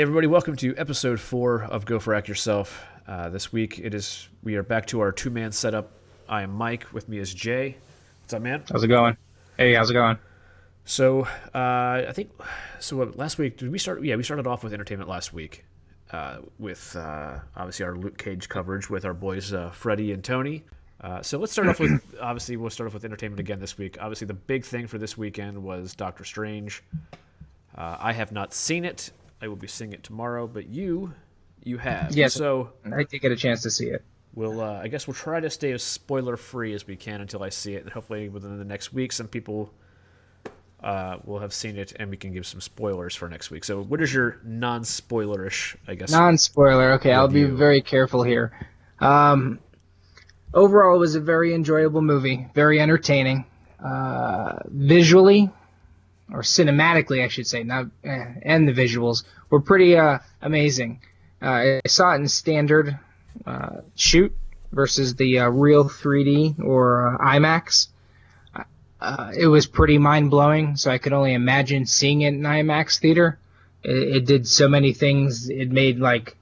Hey everybody, welcome to episode four of Go for Act Yourself. Uh, this week it is we are back to our two man setup. I am Mike. With me is Jay. What's up, man? How's it going? Hey, how's it going? So uh, I think so. What, last week did we start? Yeah, we started off with entertainment last week uh, with uh, obviously our Luke Cage coverage with our boys uh, Freddie and Tony. Uh, so let's start off with obviously we'll start off with entertainment again this week. Obviously the big thing for this weekend was Doctor Strange. Uh, I have not seen it. I will be seeing it tomorrow, but you, you have. Yes. So I did get a chance to see it. we'll, uh, I guess we'll try to stay as spoiler free as we can until I see it, and hopefully within the next week, some people uh, will have seen it, and we can give some spoilers for next week. So, what is your non-spoilerish, I guess? Non-spoiler. Okay, I'll be very careful here. Um, overall, it was a very enjoyable movie, very entertaining. Uh, visually, or cinematically, I should say, not eh, and the visuals were pretty uh, amazing. Uh, I saw it in standard uh, shoot versus the uh, real 3D or uh, IMAX. Uh, it was pretty mind blowing, so I could only imagine seeing it in IMAX theater. It, it did so many things. It made like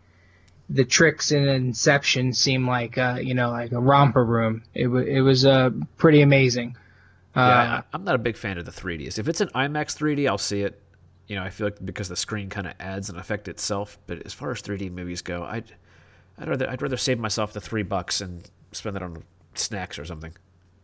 the tricks in Inception seem like you know like a romper room. It wa it was pretty amazing. Uh, Yeah, I, I'm not a big fan of the 3Ds. If it's an IMAX 3D, I'll see it. You know, I feel like because the screen kind of adds an effect itself. But as far as 3D movies go, I'd I'd rather I'd rather save myself the three bucks and spend it on snacks or something.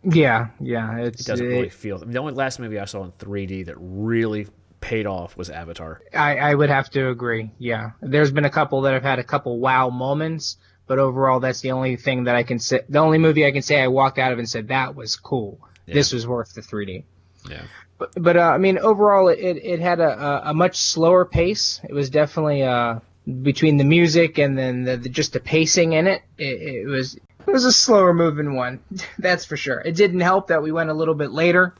yeah, yeah. It's It doesn't it- really feel. I mean, the only last movie I saw in 3D that really paid off was Avatar. I, I would have to agree. Yeah, there's been a couple that have had a couple wow moments, but overall, that's the only thing that I can say. The only movie I can say I walked out of and said that was cool. This was worth the 3D. Yeah. But, but uh, I mean, overall, it, it had a, a, much slower pace. It was definitely uh, between the music and then the, the, just the pacing in it. It, it was it was a slower moving one, that's for sure. It didn't help that we went a little bit later,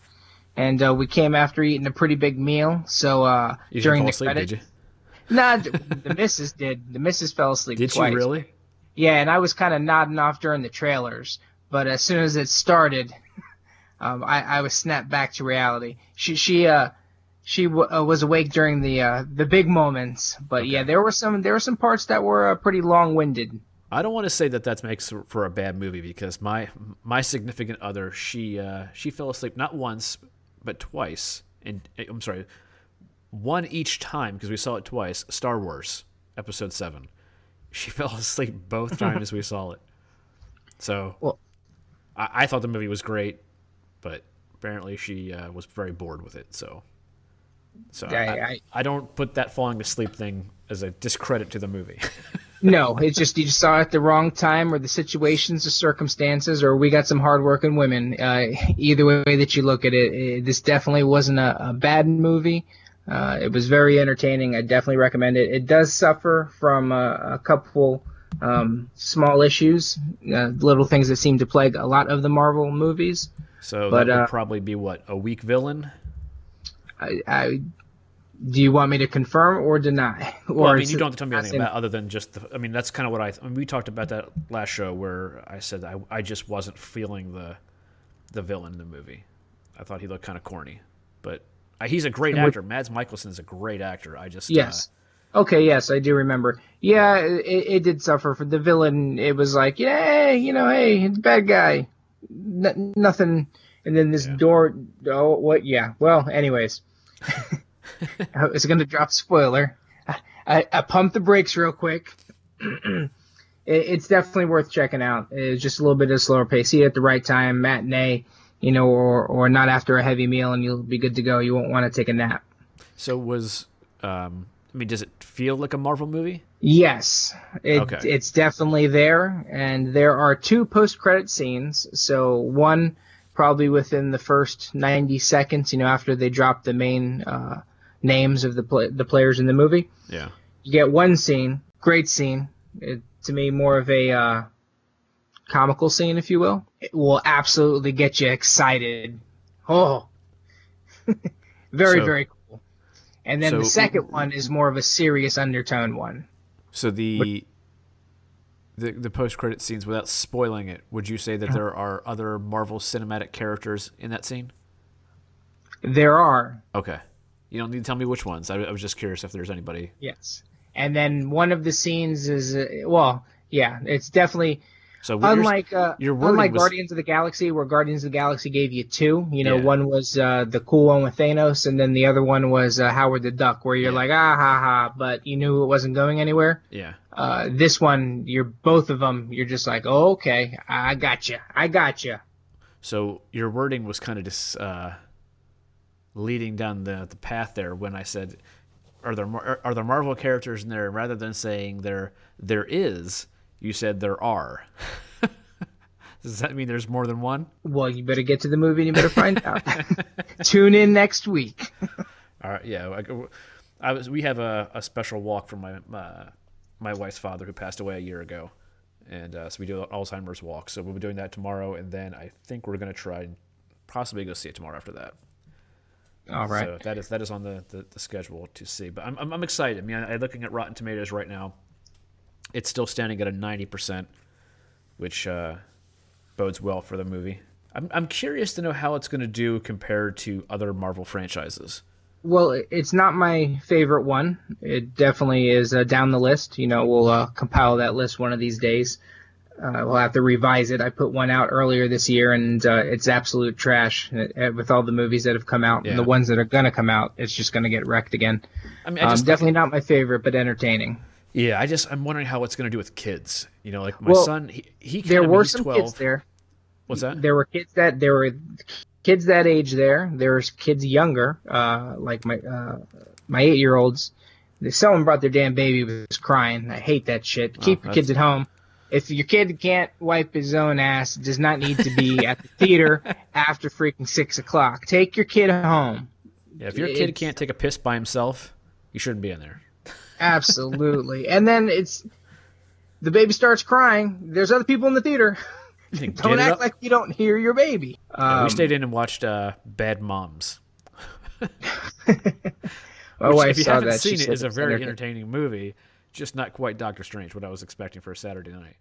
and uh, we came after eating a pretty big meal. So uh, during the asleep, you? Nah, the missus did. The missus fell asleep Did twice. you really? Yeah, and I was kind of nodding off during the trailers, but as soon as it started, um, I, I was snapped back to reality. She she uh she w- uh, was awake during the uh, the big moments, but yeah, there were some there were some parts that were uh, pretty long winded. I don't want to say that that makes for a bad movie because my my significant other she uh, she fell asleep not once but twice and I'm sorry one each time because we saw it twice Star Wars episode 7 she fell asleep both times we saw it so Well- I, I thought the movie was great but apparently she uh, was very bored with it so so I- I, I- I don't put that falling asleep thing as a discredit to the movie No, it's just you saw it at the wrong time, or the situations, the circumstances, or we got some hardworking women. Uh, either way that you look at it, it this definitely wasn't a, a bad movie. Uh, it was very entertaining. I definitely recommend it. It does suffer from a, a couple um, small issues, uh, little things that seem to plague a lot of the Marvel movies. So But, that would uh, probably be what a weak villain I, I, do you want me to confirm or deny? Or Well, I mean, you don't have to tell me anything about other than just the. I mean, that's kind of what I. I mean, we talked about that last show where I said I, I just wasn't feeling the, the villain in the movie. I thought he looked kind of corny, but uh, he's a great actor. Mads Mikkelsen is a great actor. I just Yes. Okay, yes, I do remember. Yeah, it, it did suffer for the villain. It was like, yeah, you know, hey, it's a bad guy. N- nothing. And then this Yeah. door. Oh, what? Yeah. Well, anyways, I was going to drop spoiler. I, I, I pumped the brakes real quick. it, it's definitely worth checking out. It's just a little bit of a slower pace. See it at the right time, matinee, you know, or or not after a heavy meal, and you'll be good to go. You won't want to take a nap. uh, so was. Um, I mean, does it feel like a Marvel movie? Yes, it, Okay. it's definitely there, and there are two post-credit scenes. So one probably within the first 90 seconds, you know, after they drop the main uh, names of the pla the players in the movie. Yeah. You get one scene, great scene. It, to me, more of a uh, comical scene, if you will. It will absolutely get you excited. Oh, very So- very cool. And then so- the second one is more of a serious undertone one. So the the the post credit scenes, without spoiling it, would you say that there are other Marvel cinematic characters in that scene? There are. Okay. You don't need to tell me which ones. I, I was just curious if there's anybody. Yes. And then one of the scenes is uh, well, yeah, it's definitely So unlike uh, unlike was- Guardians of the Galaxy, where Guardians of the Galaxy gave you two. You know, Yeah. one was uh, the cool one with Thanos, and then the other one was uh, Howard the Duck, where you're Yeah. like ah ha ha, but you knew it wasn't going anywhere. yeah. Uh, this one, you're both of them. You're just like, oh, okay, I got you, I got you. So your wording was kind of just uh, leading down the, the path there when I said, "Are there are there Marvel characters in there?" Rather than saying there there is, you said there are. Does that mean there's more than one? Well, you better get to the movie and you better find out. Tune in next week. All right, yeah. I, I was. We have a, a special walk from my uh, my wife's father who passed away a year ago, and uh, so we do an Alzheimer's walk. So we'll be doing that tomorrow, and then I think we're gonna try and possibly go see it tomorrow after that. All right. So that is that is on the, the, the schedule to see. But I'm, I'm, I'm excited. I mean, I, I'm looking at Rotten Tomatoes right now. It's still standing at a 90%, which uh, bodes well for the movie. I'm, I'm curious to know how it's going to do compared to other Marvel franchises. Well, it's not my favorite one. It definitely is uh, down the list. You know, we'll uh, compile that list one of these days. Uh, we'll have to revise it. I put one out earlier this year, and uh, it's absolute trash uh, with all the movies that have come out. Yeah. And the ones that are going to come out, it's just going to get wrecked again. I mean, I Um, definitely not my favorite, but entertaining. Yeah, I just I'm wondering how it's going to do with kids. You know, like my Well, son, he, he There were some 12. kids there. What's that? There were kids that there were kids that age there. There's kids younger, uh, like my uh, my eight year olds. Someone brought their damn baby was crying. I hate that shit. Keep your Oh, that's- kids at home. If your kid can't wipe his own ass, does not need to be at the theater after freaking six o'clock. Take your kid home. Yeah, if your kid can't take a piss by himself, you shouldn't be in there. Absolutely. and then it's the baby starts crying. There's other people in the theater. Don't act up. like you don't hear your baby. Yeah, Um, we stayed in and watched uh, Bad Moms. my Which, wife if you saw haven't that. Seen it, is a very entertaining. movie. Just not quite Doctor Strange, what I was expecting for a Saturday night.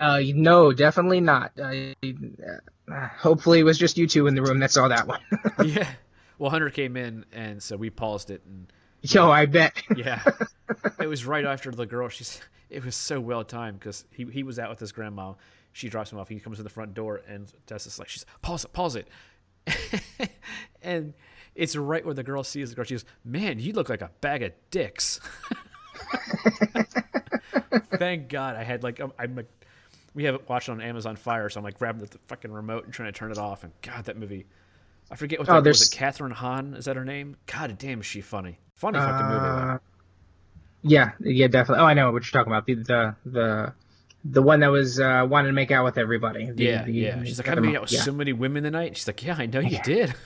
Uh, no, definitely not. Uh, hopefully, it was just you two in the room that saw that one. yeah. Well, Hunter came in, and so we paused it, and Yo, I bet. yeah, it was right after the girl. She's. It was so well timed because he he was out with his grandma. She drops him off. He comes to the front door, and Tessa's like, "She's pause it, pause it," and it's right where the girl sees the girl. She goes, "Man, you look like a bag of dicks." Thank God I had like I'm, I'm like we have it watched on Amazon Fire, so I'm like grabbing the, the fucking remote and trying to turn it off. And God, that movie. I forget what Oh, that was. It Kathryn Hahn is that her name? God damn, is she funny? Funny fucking movie though. Uh, yeah, yeah, definitely. Oh, I know what you're talking about. The the the, the one that was uh, wanted to make out with everybody. The- Yeah, the- yeah. She's like, I made out with yeah. so many women tonight. She's like, Yeah, I know you Yeah. did.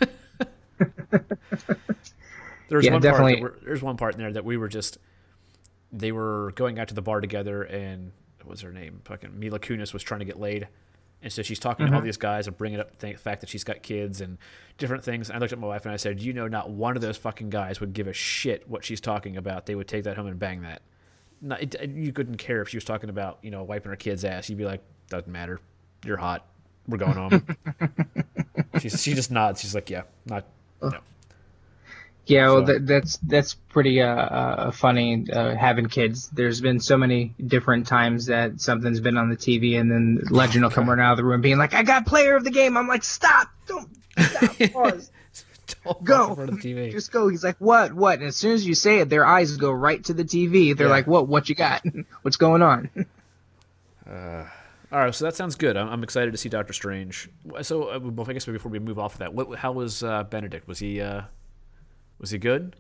there's Yeah, one definitely. part. There's one part in there that we were just. They were going out to the bar together, and what was her name? Fucking Mila Kunis was trying to get laid, and so she's talking Mm-hmm. to all these guys and bringing up the fact that she's got kids and different things. And I looked at my wife and I said, "You know, not one of those fucking guys would give a shit what she's talking about. They would take that home and bang that. Not, it, you couldn't care if she was talking about you know wiping her kid's ass. You'd be like, doesn't matter. You're hot. We're going home. she she just nods. She's like, yeah, not no. Yeah, well, So- that, that's that's pretty uh, uh, funny uh, having kids. There's been so many different times that something's been on the TV, and then Legend will come running out of the room, being like, "I got player of the game." I'm like, "Stop! Don't stop! Pause! Don't Go! in front of the TV. Just go." He's like, "What? What?" And as soon as you say it, their eyes go right to the TV. They're Yeah. like, "What? What you got? What's going on?" All right, so that sounds good. I'm, I'm excited to see Doctor Strange. So uh, well, I guess before we move off of that, what, how was uh, Benedict? Was he uh, was he good?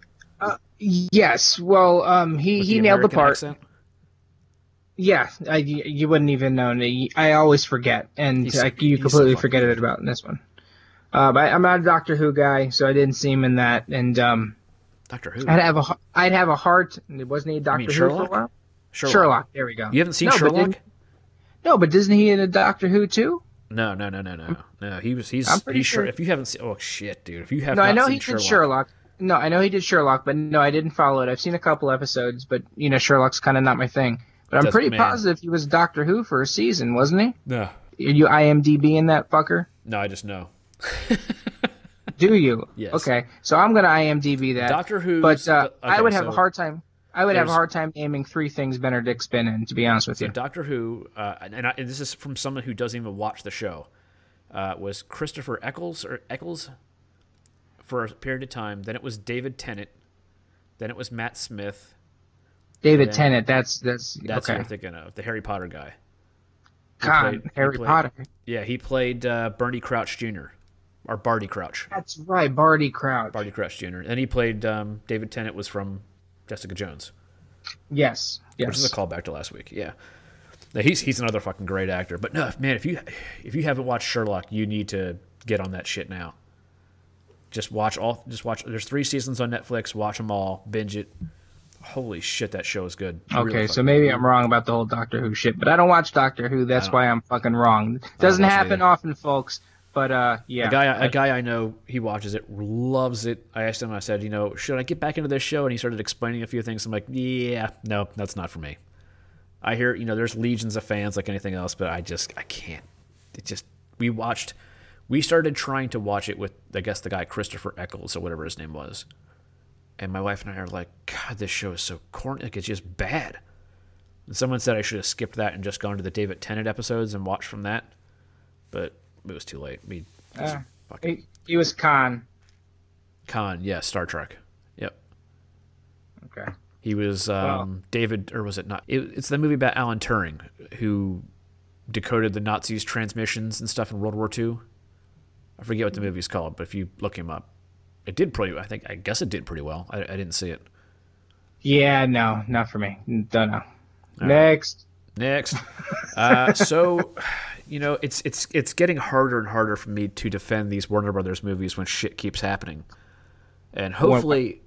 yes. Well, um, he With he nailed the part. accent? Yeah, I, you wouldn't even know. I always forget, and He's- I, you completely forget it about in this one. Uh, but I'm not a Doctor Who guy, so I didn't see him in that, and um, Doctor Who. I'd have a I'd have a heart. Wasn't he Doctor Who for a Sherlock? while? Sherlock. Sherlock. There we go. You haven't seen No, Sherlock? didn't- No, but isn't he in a Doctor Who too? No, no, no, no, no, no. He was. He's. I'm pretty he's sure. If you haven't seen, oh shit, dude. If you have No, I know seen he Sherlock, did Sherlock. No, I know he did Sherlock, but no, I didn't follow it. I've seen a couple episodes, but you know, Sherlock's kind of not my thing. But I'm pretty man. positive he was Doctor Who for a season, wasn't he? no, Are you IMDb in that fucker? no, I just know. Do you? Yes. Okay, so I'm gonna IMDb that. Doctor Who. but uh, I would have so- a hard time. I would have a hard time naming three things Benedict's been in. To be honest with So you. Doctor Who, uh, and, I, and this is from someone who doesn't even watch the show, uh, was Christopher Eccles or Eccles for a period of time. Then it was David Tennant. Then it was Matt Smith. David then- Tennant. That's that's, That's okay. you're thinking of, the Harry Potter guy. God, played- Harry played- Potter. Yeah, he played uh, Bernie Crouch Jr. or Barty Crouch. That's right, Barty Crouch. Barty Crouch Jr. And he played um, David Tennant was from Jessica Jones, Yes, yes. which is a callback to last week. Yeah. Now, he's he's another fucking great actor. But no, man, if you if you haven't watched Sherlock, you need to get on that shit now. Just watch all. Just watch. There's three seasons on Netflix. Watch them all. Binge it. Holy shit, that show is good. Okay, Really so maybe I'm wrong about the whole Doctor Who shit, but I don't watch Doctor Who. That's why I'm fucking wrong. Doesn't happen either. often, folks. But uh, yeah, A guy, a guy I know, he watches it, loves it. I asked him, I said, you know, should I get back into this show? And he started explaining a few things. I'm like, yeah, no, that's not for me. I hear, you know, there's legions of fans like anything else, but I just, I can't. It just, we watched, we started trying to watch it with, I guess, the guy Christopher Eccles or whatever his name was. And my wife and I are like, God, this show is so corny. Like, it's just bad. And someone said I should have skipped that and just gone to the David Tennant episodes and watched from that. But it was too late. We Uh, fucking he, he was Khan. Khan, yeah, Star Trek. Yep. Okay. He was um, David, or was it not? It, it's the movie about Alan Turing, who decoded the Nazis' transmissions and stuff in World War II. I forget what the movie's called, but if you look him up, it did pretty. I think I guess it did pretty well. I, I didn't see it. Yeah, no, not for me. Don't know. Next. Next, uh, so you know it's it's it's getting harder and harder for me to defend these Warner Brothers movies when shit keeps happening, and hopefully,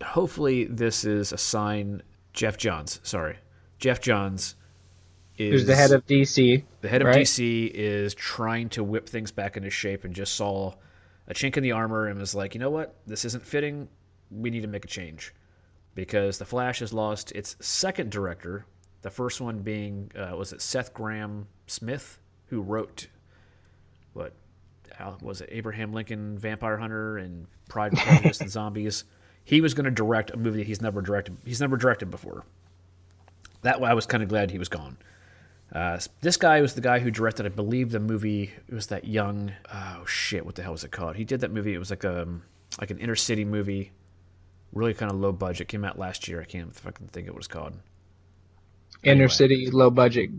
hopefully this is a sign. Geoff Johns, sorry, Geoff Johns is Who's the head of DC? the head of right? DC is trying to whip things back into shape and just saw a chink in the armor and was like, you know what, this isn't fitting. We need to make a change because the Flash has lost its second director. The first one being uh, was it Seth Graham Smith who wrote what Al- was it Abraham Lincoln Vampire Hunter and Pride and Prejudice and Zombies. He was going to direct a movie that he's never directed. He's never directed before. That way, I was kind of glad he was gone. Uh, this guy was the guy who directed, I believe, the movie. It was that young. Oh shit! What the hell was it called? He did that movie. It was like a like an inner city movie, really kind of low budget. Came out last year. I can't fucking think what it's called. Inner Anyway. city, low budget.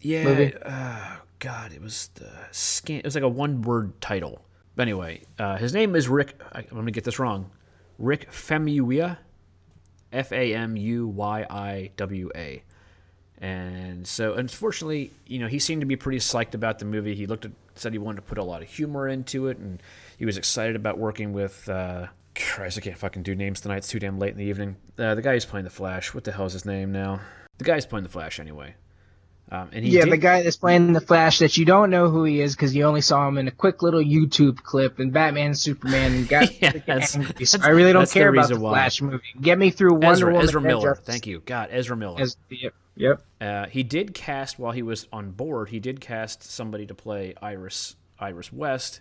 Yeah. Movie? Uh, God, it was the scan. It was like a one word title. But anyway, uh, his name is Rick. I, I'm gonna get this wrong. Rick Famuyiwa, F A M U Y I W A. And so, unfortunately, you know, he seemed to be pretty psyched about the movie. He looked at, said he wanted to put a lot of humor into it, and he was excited about working with. Uh, Christ, I can't fucking do names tonight. It's too damn late in the evening. Uh, the guy who's playing the Flash. What the hell is his name now? The guy's playing the Flash anyway. Um, and he yeah, did, the guy that's playing the Flash that you don't know who he is because you only saw him in a quick little YouTube clip in Batman and Superman and got Yeah, that's- angry. So I really don't that's the care about the why. Flash movie. Get me through Wonder Ezra, Woman. Ezra Miller. Justice Thank you. God, Ezra Miller. Ez- yep. Yep. Uh, he did cast while he was on board. He did cast somebody to play Iris Iris West.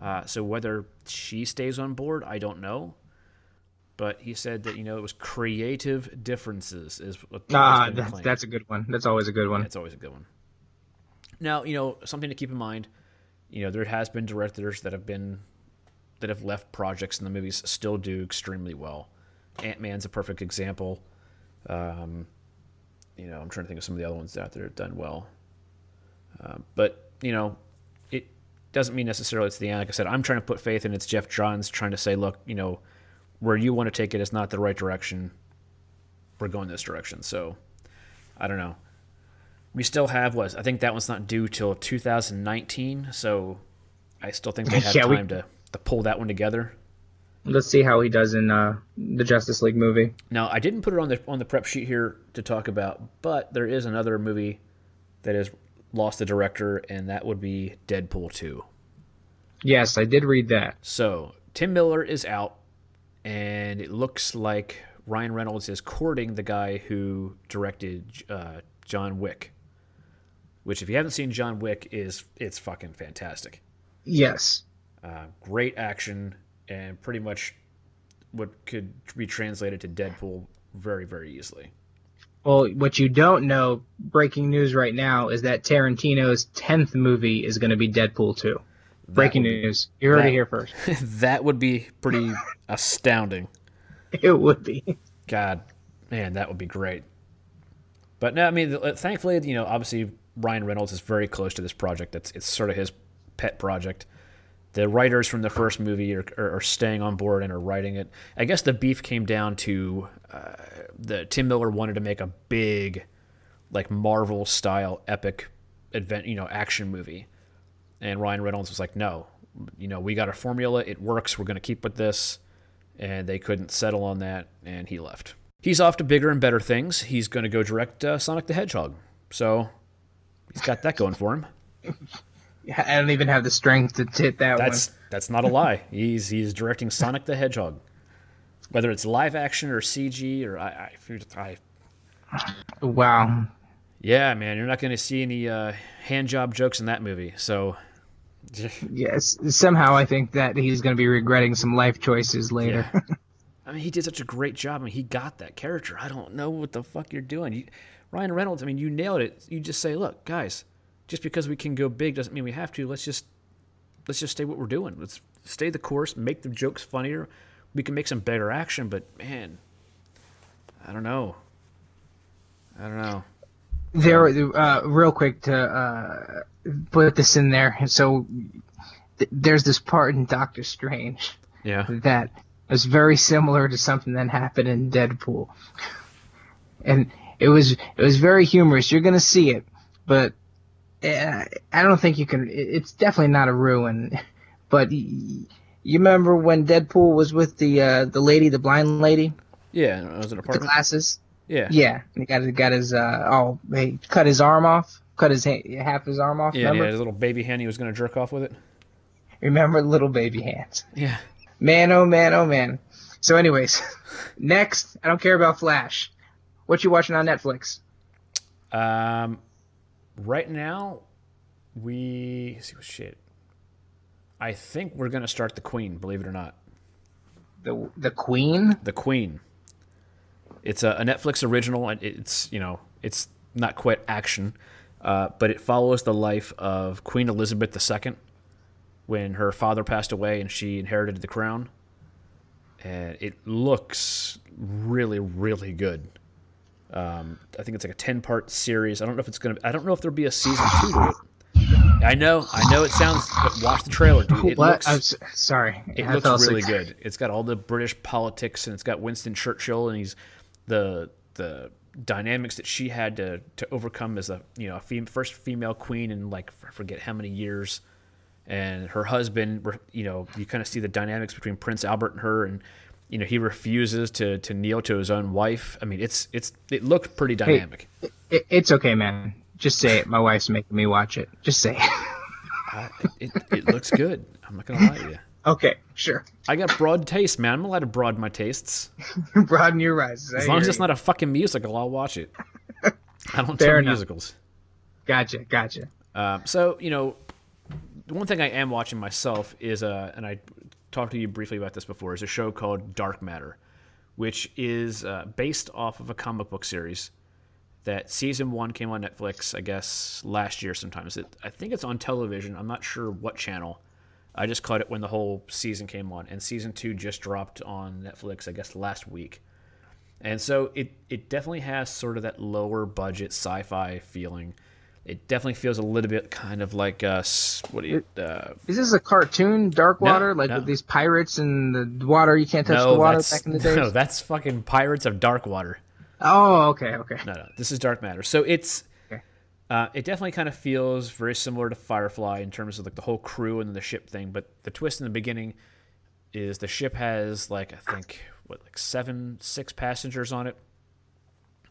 Uh, so whether she stays on board, I don't know. But he said that you know it was creative differences is what Ah, that's, claimed. that's a good one. That's always a good one. That's always a good one. Now, you know, something to keep in mind, you know, there has been directors that have been that have left projects and the movies still do extremely well. Ant Man's a perfect example. Um, you know, I'm trying to think of some of the other ones out there that have done well. Uh, but, you know, it doesn't mean necessarily it's the end. Like I said, I'm trying to put faith in it's Geoff Johns trying to say, look, you know, where you want to take it is not the right direction. We're going this direction. So, I don't know we still have was I think that one's not due till 2019, so I still think they have Yeah, we- time to, to pull that one together. Let's see how he does in uh, the Justice League movie. Now I didn't put it on the on the prep sheet here to talk about, but there is another movie that has lost the director, and that would be Deadpool 2. Yes, I did read that. So Tim Miller is out, and it looks like Ryan Reynolds is courting the guy who directed uh, John Wick. Which, if you haven't seen John Wick, is it's fucking fantastic. Yes. Uh, great action and pretty much what could be translated to Deadpool very, very easily. Well, what you don't know, breaking news right now, is that Tarantino's 10th movie is going to be Deadpool 2. Breaking be- news. You heard that- it here first. that would be pretty astounding. It would be. God, man, that would be great. But no, I mean, thankfully, you know, obviously Ryan Reynolds is very close to this project. It's it's sort of his pet project. The writers from the first movie are, are, are staying on board and are writing it. I guess the beef came down to uh, the Tim Miller wanted to make a big, like Marvel style epic event, you know, action movie, and Ryan Reynolds was like, no, you know, we got a formula. It works. We're going to keep with this and they couldn't settle on that, and he left. He's off to bigger and better things. He's going to go direct uh, Sonic the Hedgehog, so he's got that going for him. I don't even have the strength to hit that one. That's that's not a lie. He's he's directing Sonic the Hedgehog, whether it's live action or CG or I, I, I. Wow. yeah, man, you're not going to see any uh, hand job jokes in that movie. So Yes. Somehow I think that he's going to be regretting some life choices later. Yeah. I mean, he did such a great job. I mean, he got that character. I don't know what the fuck you're doing. You, Ryan Reynolds, I mean, you nailed it. You just say, look, guys, just because we can go big doesn't mean we have to. Let's just let's just stay what we're doing. Let's stay the course, make the jokes funnier. We can make some better action, but man, I don't know. I don't know. There, uh, real quick to uh, put this in there. So th- there's this part in Doctor Strange Yeah. that was very similar to something that happened in Deadpool, and it was it was very humorous. You're gonna see it, but I don't think you can. It's definitely not a ruin, but. You remember when Deadpool was with the uh, the lady, the blind lady, Yeah. it Was an the glasses? Yeah. Yeah, and he got got his uh oh he cut his arm off, cut his ha- half his arm off. Yeah. remember? Yeah. His little baby hand. He was gonna jerk off with it. Remember little baby hands. Yeah. Man, oh man, oh man. So, anyways, next, I don't care about Flash. What you watching on Netflix? Um, right now, we see what shit. I think we're gonna start the Queen. Believe it or not, The the Queen. the Queen. It's a, a Netflix original, and it's you know it's not quite action, uh, but it follows the life of Queen Elizabeth II when her father passed away and she inherited the crown. And it looks really, really good. Um, I think it's like a ten part series. I don't know if it's gonna. I don't know if there'll be a season two to it. I know, I know. It sounds. But watch the trailer, dude. It what? looks. I'm s- sorry. It I looks really good. It's got all the British politics and it's got Winston Churchill and he's the the dynamics that she had to to overcome as a you know a fem- first female queen in like I forget how many years, and her husband. You know, you kind of see the dynamics between Prince Albert and her, and you know he refuses to to kneel to his own wife. I mean, it's it's it looked pretty dynamic. It, it's okay, man. Just say it. My wife's making me watch it. Just say it. I, it it looks good. I'm not gonna lie to you. okay, sure. I got broad taste, man. I'm allowed to broaden my tastes. Broaden your horizons. I As long as it's you. not a fucking musical, I'll watch it. I don't Fair enough. musicals. Gotcha, gotcha. Um, so you know, the one thing I am watching myself is uh, and I talked to you briefly about this before, is a show called Dark Matter, which is uh, based off of a comic book series that season one came on Netflix, I guess last year sometimes. It, I think it's on television. I'm not sure what channel. I just caught it when the whole season came on, and season two just dropped on Netflix, I guess last week. And so it it definitely has sort of that lower budget sci-fi feeling. It definitely feels a little bit kind of like uh what do you uh Is this a cartoon, Dark No, Water, like no. with these pirates and the water? You can't touch no the water back in the days. no that's fucking Pirates of Dark Water. Oh, okay, okay. No, no, this is Dark Matter. So it's Okay. uh, it definitely kind of feels very similar to Firefly in terms of like the whole crew and the ship thing. But the twist in the beginning is the ship has like I think what like seven, six passengers on it,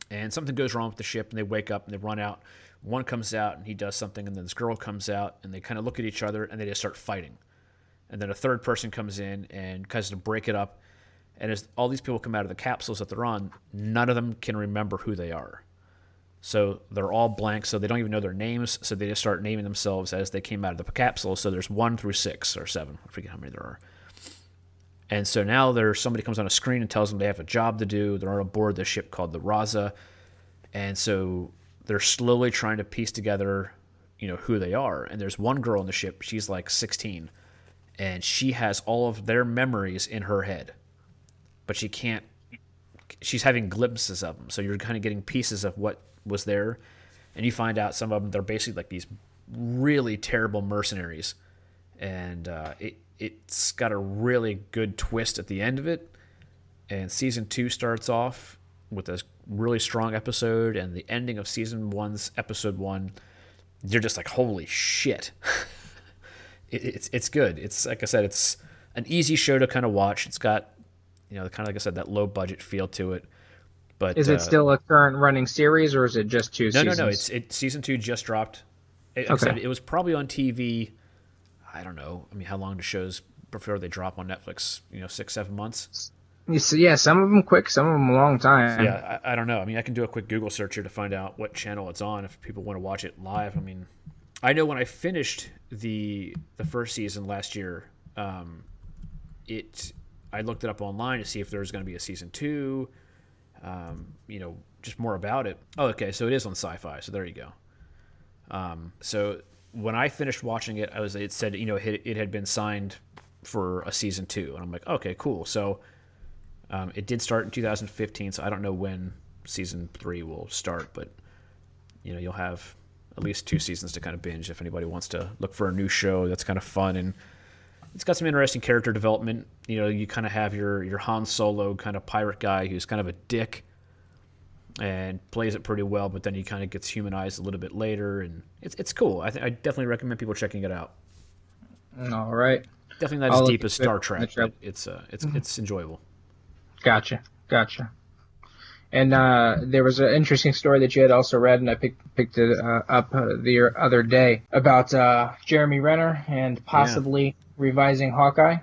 and something goes wrong with the ship, and they wake up and they run out. One comes out and he does something, and then this girl comes out, and they kind of look at each other and they just start fighting. And then a third person comes in and tries to break it up. And as all these people come out of the capsules that they're on, none of them can remember who they are. So they're all blank, so they don't even know their names. So they just start naming themselves as they came out of the capsule. So there's one through six or seven. I forget how many there are. And so now there's somebody comes on a screen and tells them they have a job to do. They're on board this ship called the Raza, and so they're slowly trying to piece together, you know, who they are. And there's one girl on the ship. She's like 16, and she has all of their memories in her head, but she can't. She's having glimpses of them, so you're kind of getting pieces of what was there, and you find out some of them they're basically like these really terrible mercenaries, and uh, it it's got a really good twist at the end of it. And season two starts off with a really strong episode, and the ending of season one's episode one, you're just like, holy shit. it, it's it's good. It's like I said, it's an easy show to kind of watch. It's got, you know, kind of like I said, that low budget feel to it. But Is it uh, still a current running series, or is it just two no, seasons? no, no. It's it. Season two just dropped. Like Okay. said, it was probably on TV. I don't know. I mean, how long do shows before they drop on Netflix? You know, six, seven months. See- yeah, some of them quick, some of them a long time. Yeah, I, I don't know. I mean, I can do a quick Google search here to find out what channel it's on if people want to watch it live. I mean, I know when I finished the the first season last year, um, it I looked it up online to see if there was going to be a season two. Um, you know, just more about it. Oh, okay, so it is on Sci-Fi. So there you go. Um, so when I finished watching it, I was it said you know it, it had been signed for a season two, and I'm like, okay, cool. So um, it did start in 2015, so I don't know when season three will start, but you know you'll have at least two seasons to kind of binge if anybody wants to look for a new show that's kind of fun and it's got some interesting character development. You know, you kind of have your your Han Solo kind of pirate guy who's kind of a dick and plays it pretty well, but then he kind of gets humanized a little bit later, and it's it's cool. I th- I definitely recommend people checking it out. All right. Definitely not I'll as deep as Star Trek, it's uh it's it's enjoyable. Gotcha. Gotcha. And uh, there was an interesting story that you had also read, and I picked picked it uh, up uh, the other day about uh, Jeremy Renner and possibly revising Hawkeye.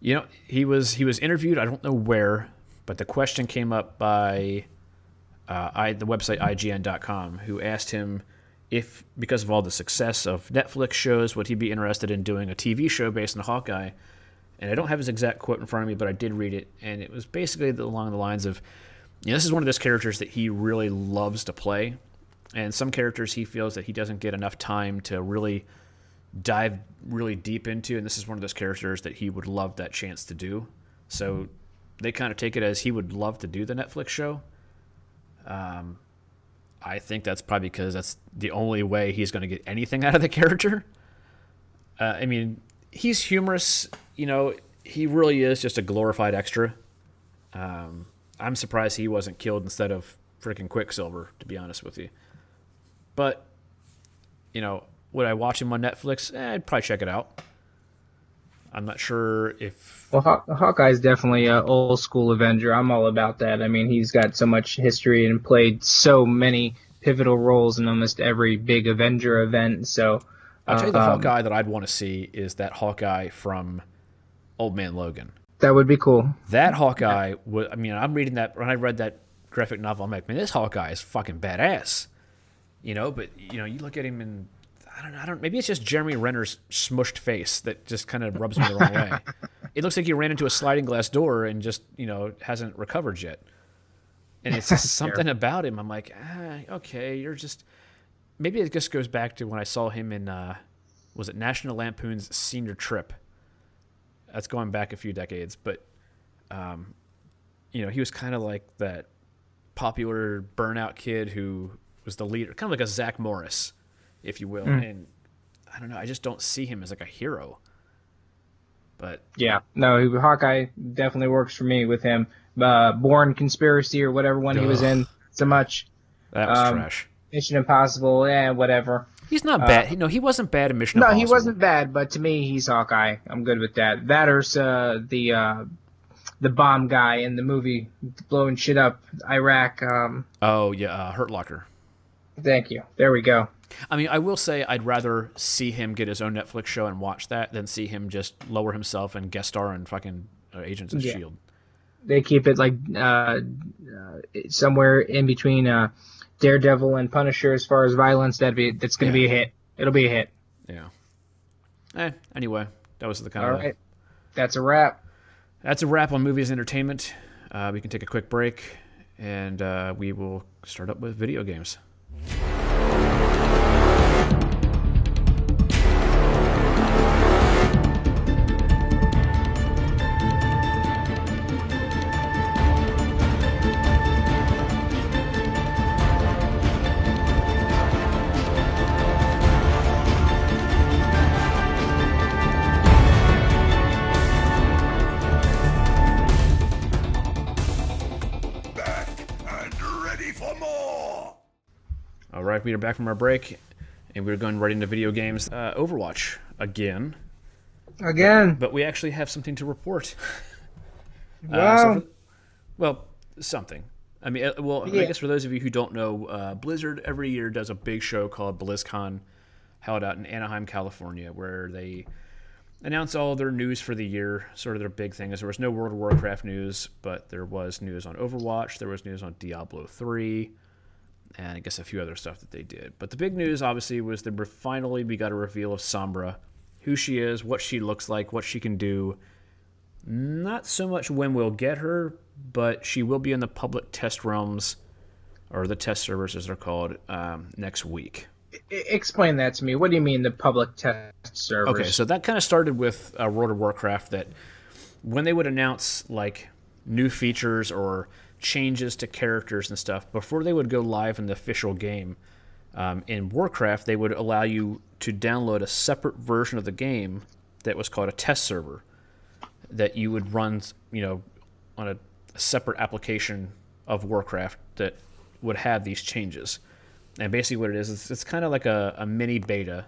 You know, he was he was interviewed. I don't know where, but the question came up by uh, I, the website IGN.com, who asked him if, because of all the success of Netflix shows, would he be interested in doing a TV show based on Hawkeye? And I don't have his exact quote in front of me, but I did read it, and it was basically along the lines of, you know, this is one of those characters that he really loves to play, and some characters he feels that he doesn't get enough time to really dive really deep into, and this is one of those characters that he would love that chance to do. So they kind of take it as he would love to do the Netflix show. Um, I think that's probably because that's the only way he's going to get anything out of the character. Uh, I mean, he's humorous. You know, he really is just a glorified extra. Um, I'm surprised he wasn't killed instead of freaking Quicksilver, to be honest with you. But, you know, would I watch him on Netflix? Eh, I'd probably check it out. I'm not sure if. Well, Haw- Hawkeye's definitely an old school Avenger. I'm all about that. I mean, he's got so much history and played so many pivotal roles in almost every big Avenger event. So, I'll tell you the um, Hawkeye that I'd want to see is that Hawkeye from Old Man Logan. that would be cool. That Hawkeye was. I mean, I'm reading that when I read that graphic novel. I'm like, man, this Hawkeye is fucking badass. You know, but you know, you look at him and I don't know. I don't. Maybe it's just Jeremy Renner's smushed face that just kind of rubs me the wrong way. It looks like he ran into a sliding glass door and just you know hasn't recovered yet. And it's just something about him. I'm like, ah, okay, you're just. Maybe it just goes back to when I saw him in. Uh, was it National Lampoon's Senior Trip? That's going back a few decades, but um, you know, he was kind of like that popular burnout kid who was the leader, kind of like a Zach Morris, if you will. And I don't know, I just don't see him as like a hero. But Yeah, no, Hawkeye definitely works for me with him. Uh, Bourne Conspiracy or whatever one he was in so much. that was Um, trash. Mission Impossible, yeah, whatever. He's not bad. no, he wasn't bad in Mission No, Impossible. he wasn't bad, but to me, he's Hawkeye. I'm good with that. That or uh, the uh, the bomb guy in the movie blowing shit up Iraq. Um, Oh yeah, uh, Hurt Locker. thank you. There we go. I mean, I will say I'd rather see him get his own Netflix show and watch that than see him just lower himself and guest star in fucking uh, Agents of Yeah. Shield. They keep it like uh, uh, somewhere in between uh, Daredevil and Punisher as far as violence. That'd be that's going to Yeah. be a hit. It'll be a hit. Yeah. Eh, anyway, that was the kind All of. right, that's a wrap. That's a wrap on movies and entertainment. Uh, we can take a quick break, and uh, we will start up with video games. Are back from our break, and we're going right into video games. Uh, Overwatch again, Again, but we actually have something to report. Uh, wow. so for- well, something. I mean, uh, well, I guess for those of you who don't know, uh, Blizzard every year does a big show called BlizzCon, held out in Anaheim, California, where they announce all their news for the year. Sort of their big thing is there was no World of Warcraft news, but there was news on Overwatch, there was news on Diablo 3, and I guess a few other stuff that they did. But the big news, obviously, was that finally we got a reveal of Sombra, who she is, what she looks like, what she can do. Not so much when we'll get her, but she will be in the public test realms, or the test servers as they're called, um, next week. Explain that to me. What do you mean the public test servers? Okay, so that kind of started with uh, World of Warcraft. That when they would announce like new features or changes to characters and stuff before they would go live in the official game, um, in Warcraft they would allow you to download a separate version of the game that was called a test server that you would run, you know, on a, a separate application of Warcraft that would have these changes. And basically, what it is, it's, it's kind of like a, a mini beta.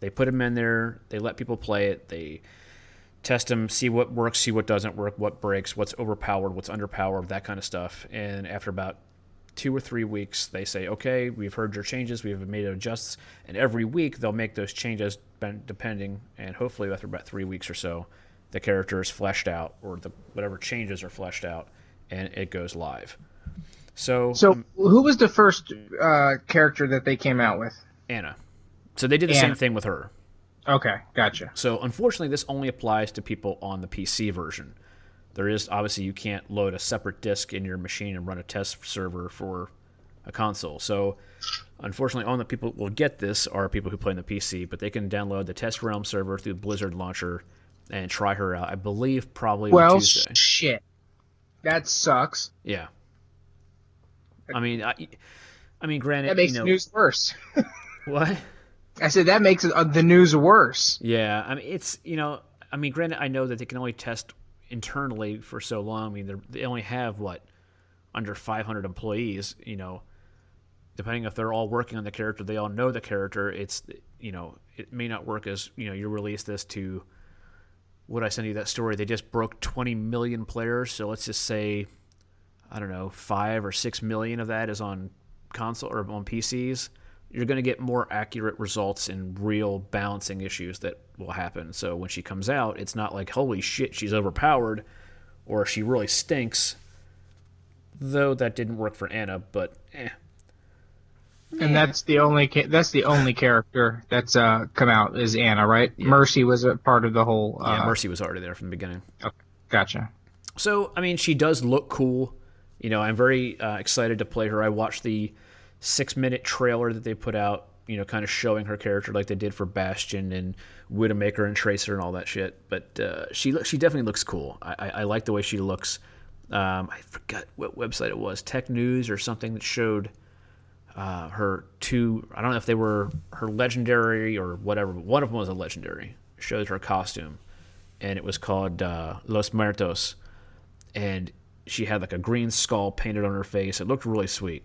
They put them in there, they let people play it, they test them, see what works, see what doesn't work, what breaks, what's overpowered, what's underpowered, that kind of stuff. And after about two or three weeks, they say, okay, we've heard your changes, we've made adjusts. And every week, they'll make those changes depending, and hopefully, after about three weeks or so, the character is fleshed out, or the whatever changes are fleshed out, and it goes live. So, So who was the first uh, character that they came out with? Ana. So they did the Ana. same thing with her. Okay, gotcha. So unfortunately, this only applies to people on the PC version. There is obviously you can't load a separate disk in your machine and run a test server for a console. So unfortunately, only the people who will get this are people who play on the PC, but they can download the Test Realm server through Blizzard launcher and try her out. I believe probably on Well, Tuesday. shit. That sucks. yeah. I mean, I, I mean, granted, That makes you know, news worse. what? I said that makes uh, the news worse. Yeah, I mean it's you know I mean granted I know that they can only test internally for so long. I mean they only have what under 500 employees. You know, depending if they're all working on the character, they all know the character. It's you know it may not work as you know you release this to. Would I send you that story? They just broke 20 million players, so let's just say, I don't know, five or six million of that is on console or on PCs you're going to get more accurate results in real balancing issues that will happen. So when she comes out, it's not like holy shit, she's overpowered or she really stinks. Though that didn't work for Ana, but eh. And that's the only ca- that's the only character that's uh come out is Ana, right? Mercy was a part of the whole. Uh, Yeah, Mercy was already there from the beginning. Gotcha. So, I mean, she does look cool. You know, I'm very uh, excited to play her. I watched the six minute trailer that they put out, you know, kind of showing her character like they did for Bastion and Widowmaker and Tracer and all that shit. But uh, she she definitely looks cool. I, I, I like the way she looks. Um, I forgot what website it was, Tech News or something that showed uh, her two. I don't know if they were her legendary or whatever. But one of them was a legendary. Showed her costume, and it was called uh, Los Muertos and she had like a green skull painted on her face. It looked really sweet.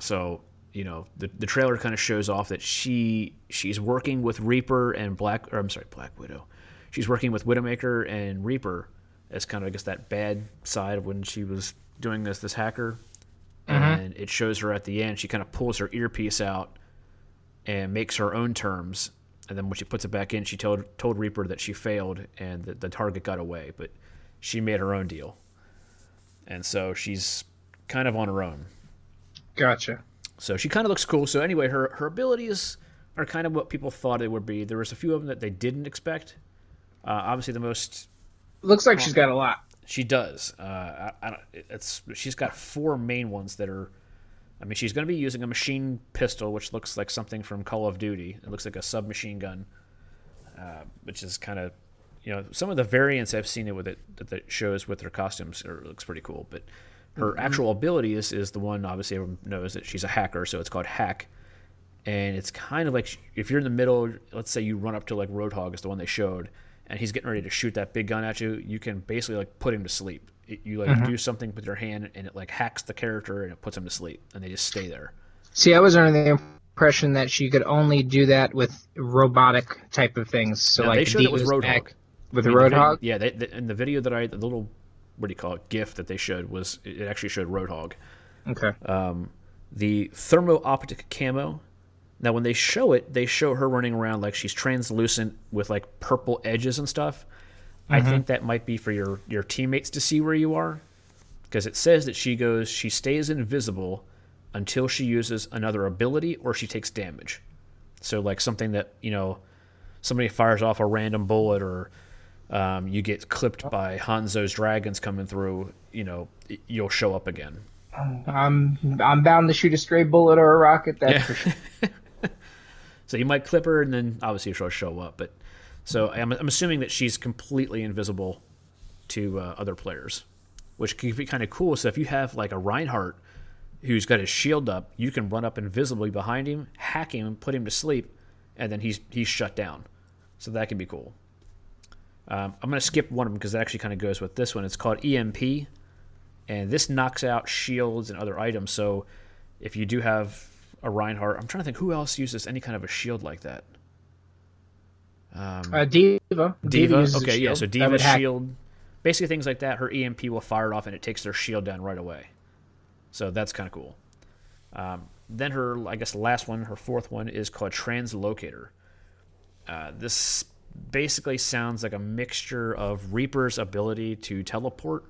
So you know the the trailer kind of shows off that she she's working with Reaper and Black or I'm sorry Black Widow. She's working with Widowmaker and Reaper as kind of I guess that bad side of when she was doing this this hacker. Mm-hmm. And it shows her at the end. She kind of pulls her earpiece out and makes her own terms. And then when she puts it back in, she told told Reaper that she failed and that the target got away, but she made her own deal. and so she's kind of on her own. Gotcha. So she kind of looks cool. So anyway, her her abilities are kind of what people thought it would be. There was a few of them that they didn't expect. Uh, obviously, the most Looks like she's got a lot. she does. Uh, I, I don't, it's she's got four main ones that are. I mean, she's going to be using a machine pistol, which looks like something from Call of Duty. It looks like a submachine gun, uh, which is kind of, you know, some of the variants I've seen it with it that it shows with her costumes are, looks pretty cool. But her mm-hmm. actual ability is, is the one obviously everyone knows that she's a hacker, so it's called hack, and it's kind of like if you're in the middle, let's say you run up to like Roadhog is the one they showed, and he's getting ready to shoot that big gun at you, you can basically like put him to sleep. It- you like mm-hmm. do something with your hand, and it like hacks the character and it puts him to sleep, and they just stay there. See, I was under the impression that she could only do that with robotic type of things. So Now, like they showed it with Roadhog. back with I mean, Roadhog. yeah, they, the, in the video that I, the little, what do you call it, GIF that they showed was it actually showed Roadhog. Okay. Um, the thermo optic camo. Now, when they show it, they show her running around like she's translucent with like purple edges and stuff. I mm-hmm. think that might be for your your teammates to see where you are, because it says that she goes, she stays invisible until she uses another ability or she takes damage. So like something that you know, somebody fires off a random bullet or um, you get clipped by Hanzo's dragons coming through. You know, you'll show up again. I'm I'm bound to shoot a stray bullet or a rocket. That's Yeah. for sure. So you might clip her, and then obviously she'll show up. But so I'm, I'm assuming that she's completely invisible to uh, other players, which can be kind of cool. So if you have like a Reinhardt who's got his shield up, you can run up invisibly behind him, hack him, put him to sleep, and then he's he's shut down. So that can be cool. Um, I'm gonna skip one of them because that actually kind of goes with this one. It's called EMP, and this knocks out shields and other items. So if you do have a Reinhardt, I'm trying to think who else uses any kind of a shield like that. Uh, D.Va. D.Va, uses a okay, yeah. shield. So D.Va would hack- shield, basically things like that. Her EMP will fire it off and it takes their shield down right away. So that's kind of cool. Um, then her, I guess, the last one, her fourth one, is called Translocator. Uh, this basically sounds like a mixture of Reaper's ability to teleport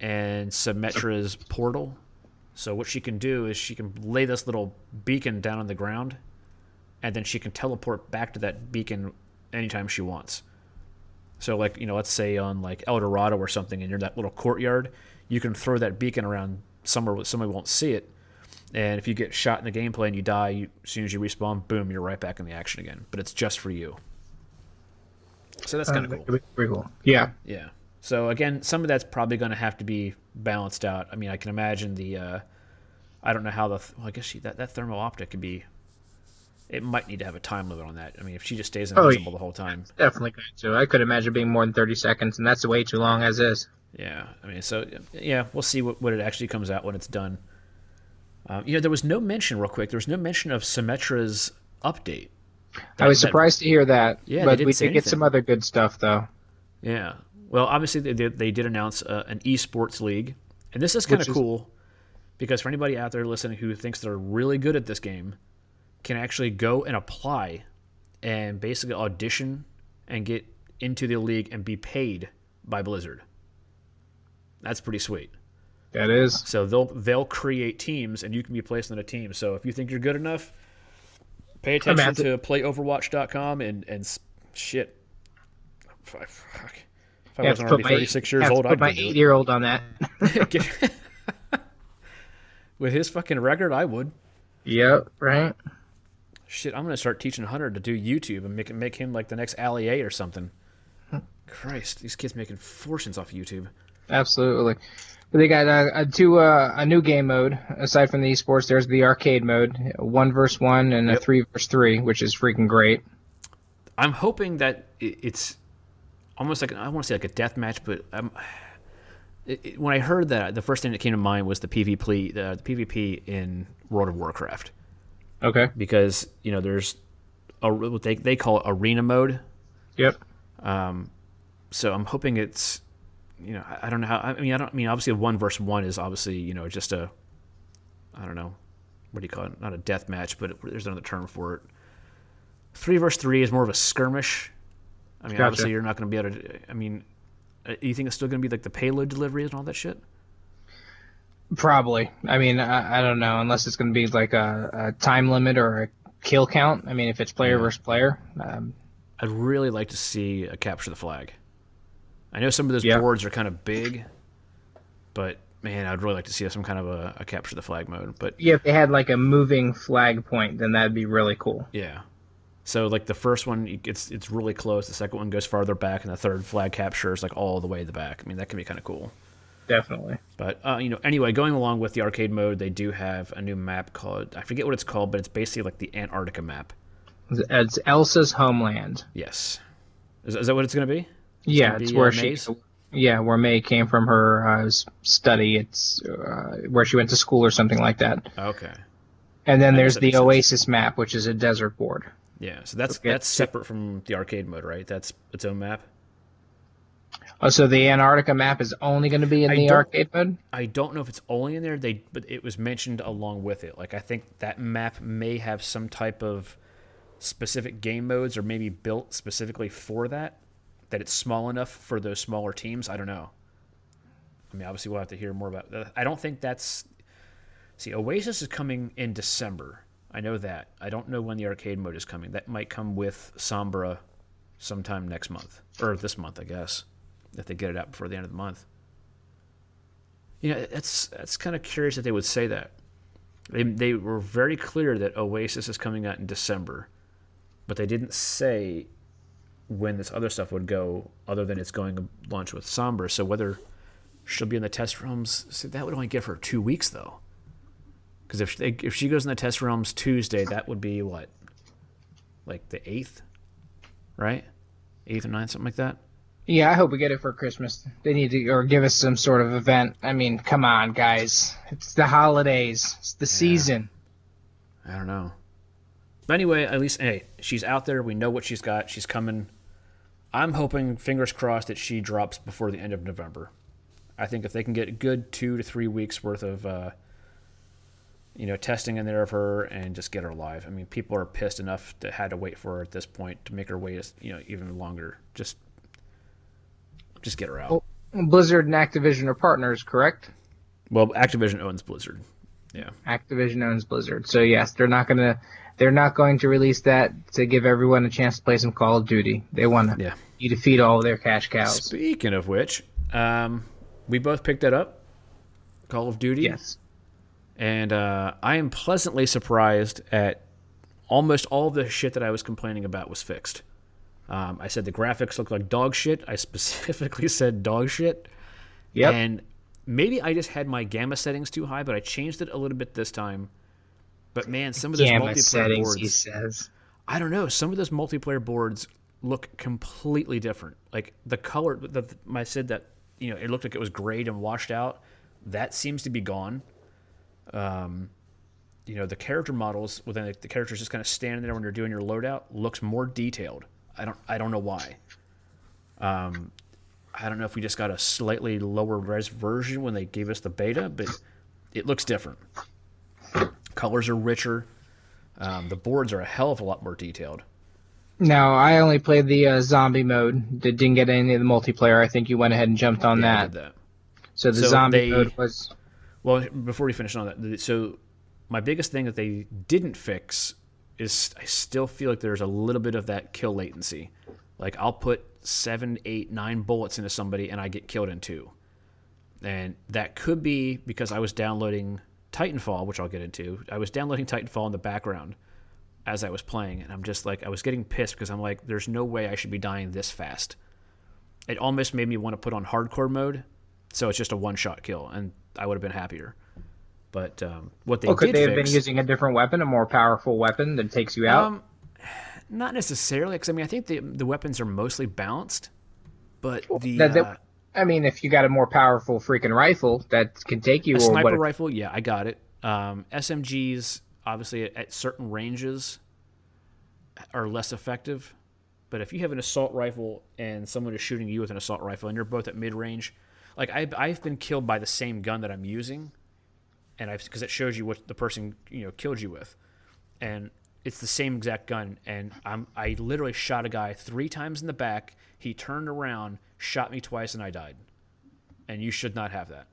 and Symmetra's portal. So what she can do is she can lay this little beacon down on the ground, and then she can teleport back to that beacon anytime she wants. So like you know, let's say on like El Dorado or something, and you're in that little courtyard, you can throw that beacon around somewhere where somebody won't see it. And if you get shot in the gameplay and you die, you, as soon as you respawn, boom, you're right back in the action again. But it's just for you. So that's kind of Uh, cool. be Pretty cool. Yeah. Yeah. So again, some of that's probably going to have to be balanced out. I mean, I can imagine the. Uh, I don't know how the. Well, I guess she, that that thermal optic could be. It might need to have a time limit on that. I mean, if she just stays Oh, invisible the whole time, Definitely going to. I could imagine being more than 30 seconds, and that's way too long as is. yeah. I mean, so yeah, we'll see what, what it actually comes out when it's done. Um, you know, there was no mention, real quick. There was no mention of Symmetra's update. I was that- surprised to hear that. Yeah, but we did get some other good stuff, though. Yeah. Well, obviously they did, they did announce uh, an esports league, and this is kind of cool because for anybody out there listening who thinks they're really good at this game, can actually go and apply and basically audition and get into the league and be paid by Blizzard. That's pretty sweet. That is. So they'll they'll create teams and you can be placed on a team. So if you think you're good enough, pay attention to playoverwatch.com and and shit. Fuck. fuck. If I wasn't already my- 36 years old, I'd put my go do it. eight-year-old on that. With his fucking record, I would. yep. Right. Shit, I'm gonna start teaching Hunter to do YouTube and make make him like the next Ali A or something. Hmm. Christ, these kids making fortunes off YouTube. Absolutely. But they got uh, a two uh, a new game mode aside from the esports. There's the arcade mode, one versus one, and a three versus three, which is freaking great. I'm hoping that it's almost like I want to say like a death match, but um, it, it- when I heard that, the first thing that came to mind was the PvP, the, the PvP in World of Warcraft, Okay. because you know there's a what they they call it arena mode. Yep. Um, So I'm hoping it's you know I, I don't know how I mean I don't I mean obviously one versus one is obviously you know just a I don't know what do you call it not a death match but there's another term for it. Three versus three is more of a skirmish. I mean Gotcha. obviously you're not going to be able to. I mean, uh, you think it's still going to be like the payload delivery and all that shit? Probably. I mean, I, I don't know unless it's going to be like a, a time limit or a kill count. I mean, if it's player versus player. Um, I'd really like to see a capture the flag. I know some of those Yeah. boards are kind of big, but man, I'd really like to see some kind of a, a capture the flag mode. But yeah, if they had like a moving flag point, then that'd be really cool. yeah, so like the first one, it's it's really close. The second one goes farther back, and the third flag capture is like all the way to the back. I mean, that can be kind of cool. Definitely. But uh, you know, anyway, going along with the arcade mode, they do have a new map called I forget what it's called, but it's basically like the Antarctica map. It's Elsa's homeland. Yes, is, is that what it's going to be? Yeah, it's where she. Yeah, where Mei came from her uh, study. It's uh, where she went to school or something like that. Okay. And then I there's the makes sense. Oasis map, which is a desert board. Yeah, so that's Okay. that's separate from the arcade mode, right? That's its own map. Oh, so the Antarctica map is only going to be in I the arcade mode? I don't know if it's only in there. They but it was mentioned along with it. Like I think that map may have some type of specific game modes, or maybe built specifically for that. That it's small enough for those smaller teams. I don't know. I mean, obviously we'll have to hear more about that. I don't think that's. See, Oasis is coming in December. I know that. I don't know when the arcade mode is coming. That might come with Sombra sometime next month or this month, I guess, if they get it out before the end of the month. You know, it's that's kind of curious that they would say that. They they were very clear that Oasis is coming out in December, but they didn't say when this other stuff would go, other than it's going to launch with Sombra. So whether she'll be in the test realms, see, that would only give her two weeks though. Because if they, if she goes in the test realms Tuesday, that would be what, like the eighth, right? Eighth or ninth, something like that. Yeah, I hope we get it for Christmas. They need to or give us some sort of event. I mean, come on, guys. It's the holidays. It's the season. I don't know. But anyway, at least hey, she's out there. We know what she's got. She's coming. I'm hoping, fingers crossed, that she drops before the end of November. I think if they can get a good two to three weeks worth of, uh, you know, testing in there of her and just get her live. I mean, people are pissed enough that had to wait for her at this point to make her wait, you know, even longer. Just, just get her out. Well- Blizzard and Activision are partners, correct? Well, Activision owns Blizzard. Yeah. Activision owns Blizzard, so yes, they're not gonna they're not going to release that to give everyone a chance to play some Call of Duty. They want to Yeah. you to feed all of their cash cows. Speaking of which, um, we both picked that up. Call of Duty. Yes. and uh, I am pleasantly surprised at almost all the shit that I was complaining about was fixed. Um, I said the graphics look like dog shit. I specifically said dog shit, Yep. and maybe I just had my gamma settings too high, but I changed it a little bit this time. But man, some of those Gamma multiplayer settings, boards, he says. I don't know. Some of those multiplayer boards look completely different. Like the color, the, I said that you know it looked like it was grayed and washed out. That seems to be gone. Um, you know the character models within the, the characters just kind of standing there when you're doing your loadout looks more detailed. I don't I don't know why. Um, I don't know if we just got a slightly lower res version when they gave us the beta, but it looks different. Colors are richer. Um, the boards are a hell of a lot more detailed. No, I only played the uh, zombie mode. That didn't get any of the multiplayer. I think you went ahead and jumped on Yeah, that. that. So the So zombie they- mode was Well, before we finish on that, so my biggest thing that they didn't fix is I still feel like there's a little bit of that kill latency. Like I'll put seven, eight, nine bullets into somebody and I get killed in two. And that could be because I was downloading Titanfall, which I'll get into. I was downloading Titanfall in the background as I was playing, and I'm just like, I was getting pissed because I'm like, there's no way I should be dying this fast. It almost made me want to put on hardcore mode, so it's just a one shot kill, and I would have been happier. But um, what they Oh, could did they have fix, been using a different weapon, a more powerful weapon that takes you out? um, not necessarily, because I mean, I think the the weapons are mostly balanced, but the that- that- uh, I mean, if you got a more powerful freaking rifle that can take you, a sniper what? rifle, yeah, I got it. Um, SMGs, obviously, at, at certain ranges, are less effective. But if you have an assault rifle and someone is shooting you with an assault rifle, and you're both at mid range, like I've, I've been killed by the same gun that I'm using, and I've because it shows you what the person you know killed you with, and it's the same exact gun. And I'm I literally shot a guy three times in the back. He turned around, shot me twice, and I died. And you should not have that.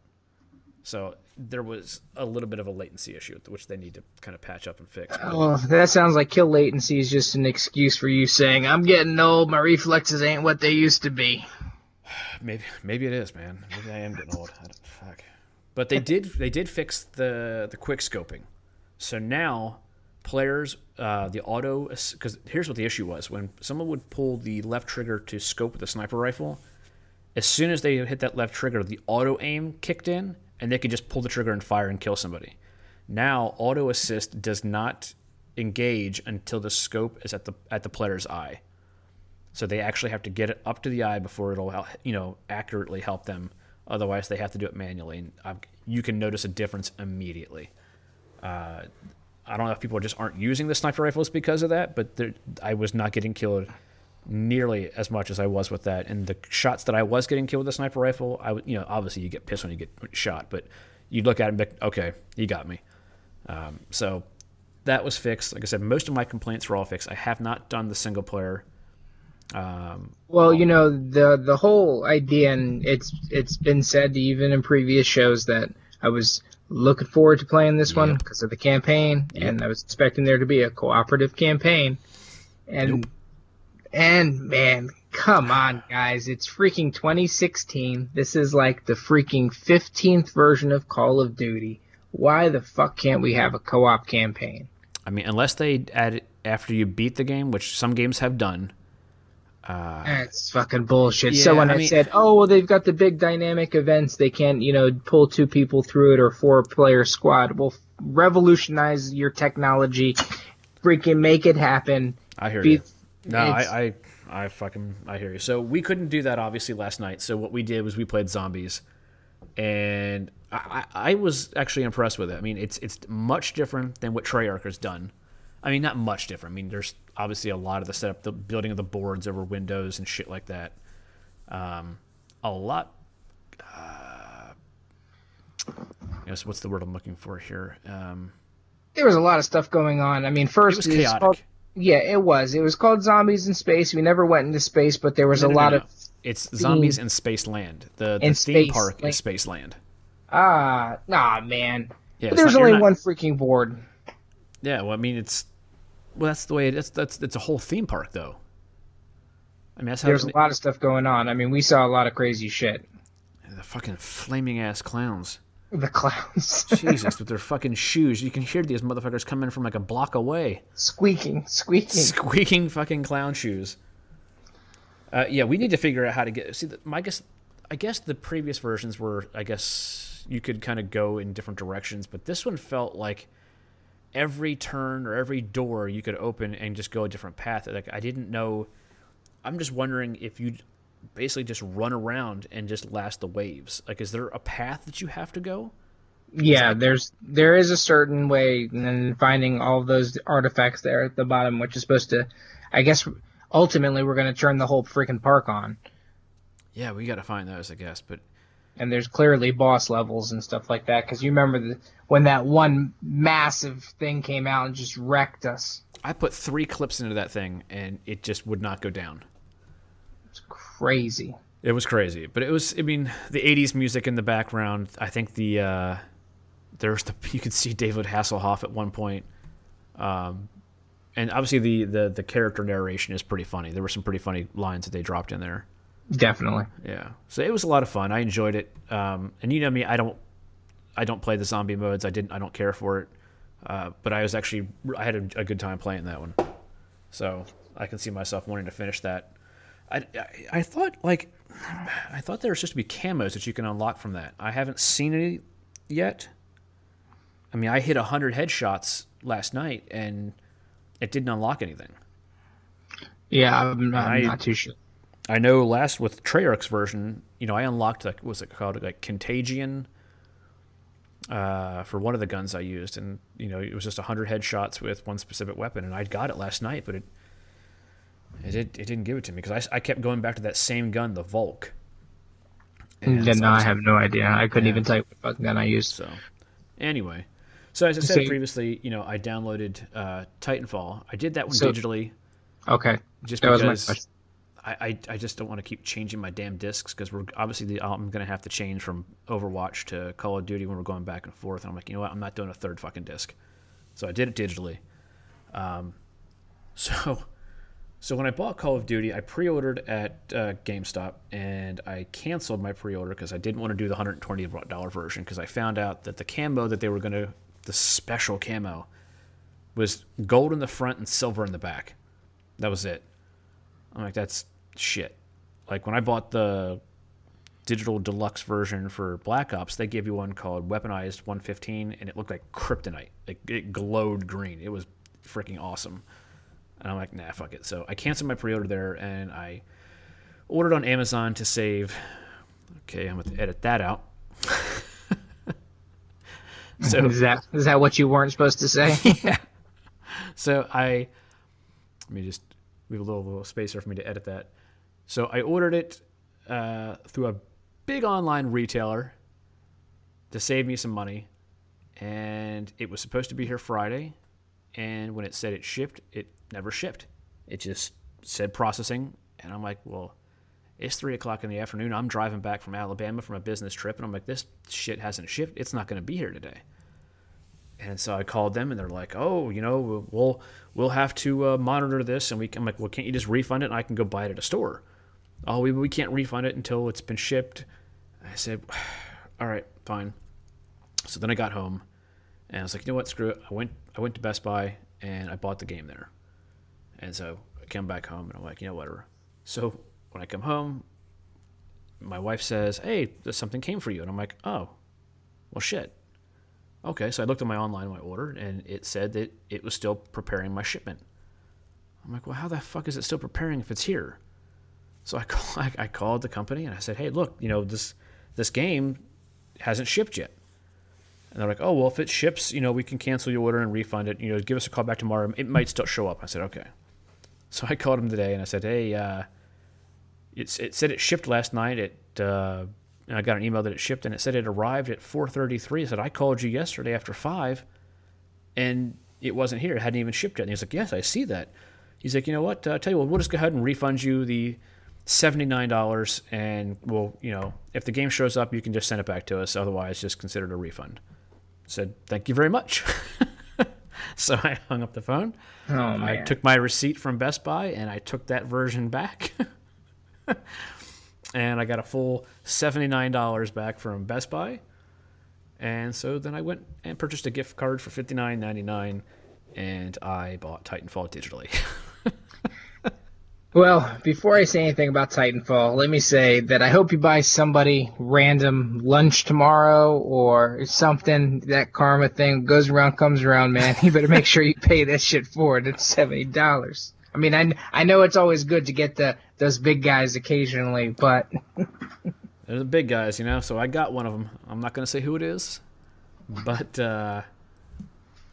So there was a little bit of a latency issue, which they need to kind of patch up and fix. Well, that sounds like kill latency is just an excuse for you saying, I'm getting old, my reflexes ain't what they used to be. maybe maybe it is, man. Maybe I am getting old. I don't, fuck. But they did they did fix the the quick scoping. So now players uh, the auto because here's what the issue was when someone would pull the left trigger to scope with a sniper rifle. As soon as they hit that left trigger, the auto aim kicked in, and they could just pull the trigger and fire and kill somebody. Now auto assist does not engage until the scope is at the at the player's eye. So they actually have to get it up to the eye before it'll you know accurately help them. Otherwise, they have to do it manually, and um, you can notice a difference immediately. Uh, I don't know if people just aren't using the sniper rifles because of that, but I was not getting killed nearly as much as I was with that. And the shots that I was getting killed with the sniper rifle, I would, you know, obviously you get pissed when you get shot, but you look at it and be like, okay, you got me. Um, so that was fixed. Like I said, most of my complaints were all fixed. I have not done the single player. Um, Well, you know, the the whole idea and it's it's been said even in previous shows that I was looking forward to playing this one because of the campaign and I was expecting there to be a cooperative campaign. And and man, come on guys, it's freaking 2016. This is like the freaking 15th version of Call of Duty. Why the fuck can't we have a co-op campaign? I mean, unless they add it after you beat the game, which some games have done. Uh, That's fucking bullshit. Yeah, so when I mean- said, "Oh, well, they've got the big dynamic events, they can't, you know, pull two people through it or four player squad," well, revolutionize your technology, freaking make it happen. I hear Be- you. No, I, I, I fucking, I hear you. So we couldn't do that obviously last night. So what we did was we played zombies, and I, I I was actually impressed with it. I mean, it's it's much different than what Treyarch has done. I mean, not much different. I mean, there's obviously a lot of the setup, the building of the boards over windows and shit like that. Um, a lot. Uh, I guess what's the word I'm looking for here? Um, There was a lot of stuff going on. I mean, first it was it's chaotic. Yeah, it was. It was called Zombies in Space. We never went into space, but there was No, a no, lot no, of. It's zombies in Space Land. The, the In theme park Land. is Space Land. ah, nah, man. Yeah, But there's not- only not- one freaking board. Yeah, well, I mean, it's well, that's the way it is. That's it's a whole theme park, though. I mean, that's how There's a lot of stuff going on. I mean, we saw a lot of crazy shit. the fucking flaming ass clowns. The clowns Jesus, with their fucking shoes, you can hear these motherfuckers coming from like a block away, squeaking, squeaking. squeaking fucking clown shoes. Uh, yeah, we need to figure out how to get. See, the, my guess, I guess the previous versions were, I guess you could kind of go in different directions, but this one felt like every turn or every door you could open and just go a different path. Like I didn't know. I'm just wondering if you basically just run around and just last the waves. Like, is there a path that you have to go? Yeah, there's there is a certain way, and finding all of those artifacts there at the bottom, which is supposed to, I guess, ultimately we're going to turn the whole freaking park on. Yeah, we got to find those, I guess. But And there's clearly boss levels and stuff like that, because you remember the, when that one massive thing came out and just wrecked us. I put three clips into that thing, and it just would not go down. Crazy. It was crazy, but it was. I mean, the '80s music in the background. I think the uh, there's the you could see David Hasselhoff at one point, um, and obviously the, the the character narration is pretty funny. There were some pretty funny lines that they dropped in there. Definitely. Yeah, so it was a lot of fun. I enjoyed it, um, and you know me, I don't I don't play the zombie modes. I didn't. I don't care for it, uh, but I was actually I had a, a good time playing that one. So I can see myself wanting to finish that. I, I, I thought like I thought there was supposed to be camos that you can unlock from that. I haven't seen any yet. I mean, I hit hundred headshots last night and it didn't unlock anything. Yeah, I'm, I'm I- not too sure. I know last with Treyarch's version, you know, I unlocked like was it called like Contagion uh, for one of the guns I used, and you know it was just hundred headshots with one specific weapon, and I got it last night, but it it did, it didn't give it to me because I, I kept going back to that same gun, the Volk. And Then so no, I just- have no idea. I couldn't Yeah. even tell you what fucking gun I used. So, anyway, so as I said So previously, you know, I downloaded uh, Titanfall. I did that one So- digitally Okay, just that because. I, I, I just don't want to keep changing my damn discs because we're obviously the, I'm going to have to change from Overwatch to Call of Duty when we're going back and forth. And I'm like, you know what? I'm not doing a third fucking disc. So I did it digitally. Um, so so when I bought Call of Duty, I pre-ordered at uh, GameStop and I canceled my pre-order because I didn't want to do the $120 version because I found out that the camo that they were going to, the special camo, was gold in the front and silver in the back. That was it. I'm like, that's shit. Like when I bought the digital deluxe version for Black Ops, they gave you one called Weaponized 115 and it looked like kryptonite. It glowed green. It was freaking awesome. And I'm like, nah, fuck it. So I canceled my pre-order there, and I ordered on Amazon to save. Okay, I'm gonna edit that out. so is that is that what you weren't supposed to say? yeah. So I let me just leave a little, little space there for me to edit that. So I ordered it uh, through a big online retailer to save me some money, and it was supposed to be here Friday. And when it said it shipped, it never shipped. It just said processing, and I'm like, well, it's three o'clock in the afternoon. I'm driving back from Alabama from a business trip, and I'm like, this shit hasn't shipped. It's not going to be here today. And so I called them, and they're like, oh, you know, we'll we'll have to uh, monitor this, and we. I'm like, well, can't you just refund it, and I can go buy it at a store? Oh, we we can't refund it until it's been shipped. I said, all right, fine. So then I got home, and I was like, you know what, screw it. I went I went to Best Buy and I bought the game there. And so I come back home and I'm like, you know, whatever. So when I come home, my wife says, hey, something came for you. And I'm like, oh, well, shit. Okay, so I looked at my online my order and it said that it was still preparing my shipment. I'm like, well, how the fuck is it still preparing if it's here? So I, call, I, I called the company and I said, hey, look, you know, this this game hasn't shipped yet. And they're like, oh, well, if it ships, you know, we can cancel your order and refund it. You know, give us a call back tomorrow. It might still show up. I said, okay. So I called him today and I said, hey, uh, it, it said it shipped last night. It uh, and I got an email that it shipped and it said it arrived at 4:33. I said I called you yesterday after five, and it wasn't here. It hadn't even shipped yet. And he's like, yes, I see that. He's like, you know what? Uh, tell you what, we'll just go ahead and refund you the seventy-nine dollars, and we'll, you know, if the game shows up, you can just send it back to us. Otherwise, just consider it a refund. I said, thank you very much. so I hung up the phone. Oh, I took my receipt from Best Buy and I took that version back. and I got a full $79 back from Best Buy. And so then I went and purchased a gift card for $59.99 and I bought Titanfall digitally. Well, before I say anything about Titanfall, let me say that I hope you buy somebody random lunch tomorrow or something. That karma thing goes around, comes around, man. You better make sure you pay that shit forward. It's seventy dollars. I mean, I, I know it's always good to get the those big guys occasionally, but they're the big guys, you know. So I got one of them. I'm not gonna say who it is, but uh,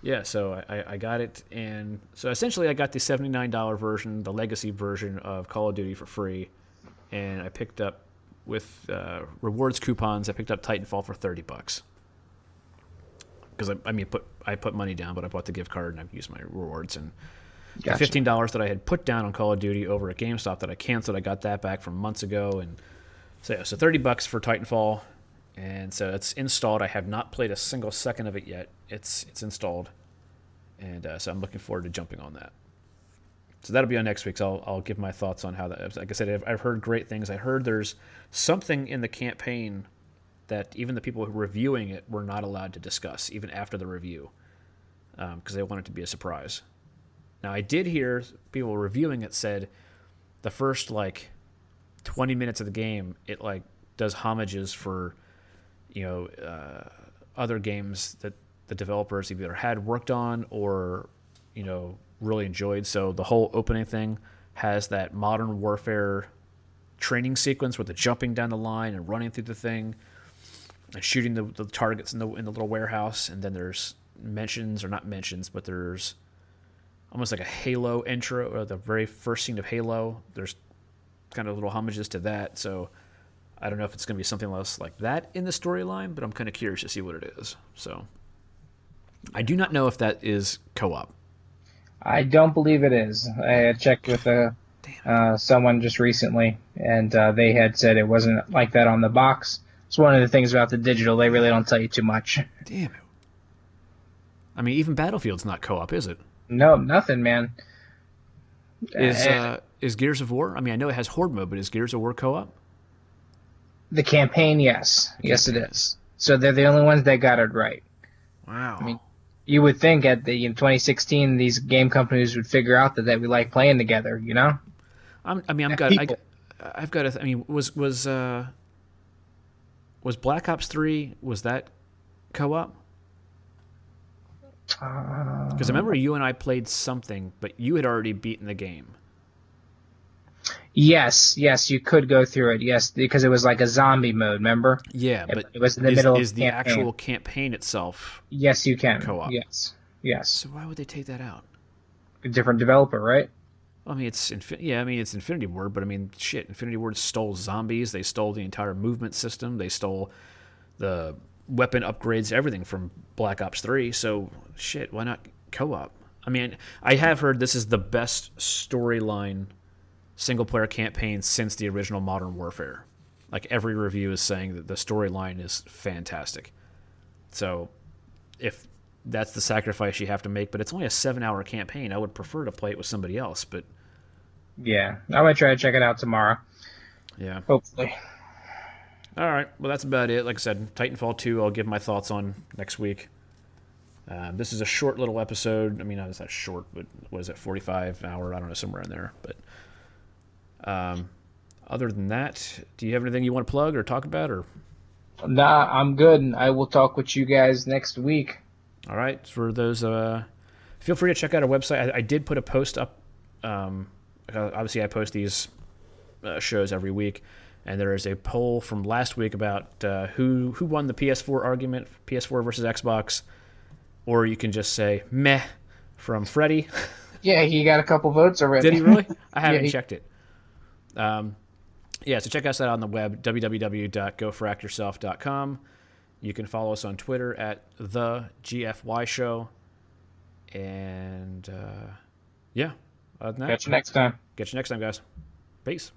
yeah, so I, I got it, and so essentially I got the $79 version, the legacy version of Call of Duty for free, and I picked up with uh, rewards coupons. I picked up Titanfall for 30 bucks because I, I mean put I put money down, but I bought the gift card and I've used my rewards and. Gotcha. The fifteen dollars that I had put down on Call of Duty over at GameStop that I canceled, I got that back from months ago, and so yeah, so thirty bucks for Titanfall, and so it's installed. I have not played a single second of it yet. It's it's installed, and uh, so I'm looking forward to jumping on that. So that'll be on next week. So I'll, I'll give my thoughts on how that. Like I said, I've, I've heard great things. I heard there's something in the campaign that even the people reviewing it were not allowed to discuss, even after the review, because um, they wanted it to be a surprise. Now I did hear people reviewing it said the first like 20 minutes of the game it like does homages for you know uh, other games that the developers either had worked on or you know really enjoyed. So the whole opening thing has that modern warfare training sequence with the jumping down the line and running through the thing and shooting the, the targets in the in the little warehouse. And then there's mentions or not mentions, but there's almost like a Halo intro or the very first scene of Halo. There's kind of little homages to that. So I don't know if it's going to be something else like that in the storyline, but I'm kind of curious to see what it is. So I do not know if that is co-op. I don't believe it is. I checked with a uh, someone just recently, and uh, they had said it wasn't like that on the box. It's one of the things about the digital; they really don't tell you too much. Damn it. I mean, even Battlefield's not co-op, is it? No, nothing, man. Is Uh, uh, is Gears of War? I mean, I know it has Horde mode, but is Gears of War co-op? The campaign, yes, yes, it is. So they're the only ones that got it right. Wow. I mean- You would think at the in 2016 these game companies would figure out that, that we like playing together, you know? I'm, I mean, I'm got. I. I've got. I mean, was was uh, was Black Ops Three? Was that co-op? Because I remember you and I played something, but you had already beaten the game. Yes, yes, you could go through it. Yes, because it was like a zombie mode. Remember? Yeah, but it was in the is, middle of is the actual campaign itself? Yes, you can. Co-op. Yes, yes. So why would they take that out? A different developer, right? I mean, it's Infi- yeah. I mean, it's Infinity Ward, but I mean, shit. Infinity Ward stole zombies. They stole the entire movement system. They stole the weapon upgrades, everything from Black Ops Three. So shit, why not co-op? I mean, I have heard this is the best storyline single player campaign since the original Modern Warfare. Like every review is saying that the storyline is fantastic. So if that's the sacrifice you have to make, but it's only a seven hour campaign, I would prefer to play it with somebody else. But Yeah, I might try to check it out tomorrow. yeah. Hopefully. All right. Well, that's about it. Like I said, Titanfall 2, I'll give my thoughts on next week. Um, this is a short little episode. I mean, it's that short, but what is it, 45 hour? I don't know, somewhere in there. But um, other than that, do you have anything you want to plug or talk about? Or Nah, I'm good, and I will talk with you guys next week. all right, for those, uh, feel free to check out our website. I, I did put a post up. Um, obviously, I post these uh, shows every week, and there is a poll from last week about uh, who who won the PS4 argument, PS4 versus Xbox, or you can just say meh from Freddie. Yeah, he got a couple votes already. Did he really? I haven't he- checked it. Um, yeah, so check us out on the web, www.gofractyourself.com. You can follow us on Twitter at the GFY Show. And uh, yeah, other than that, Catch you next time. Get you next time, guys. Peace.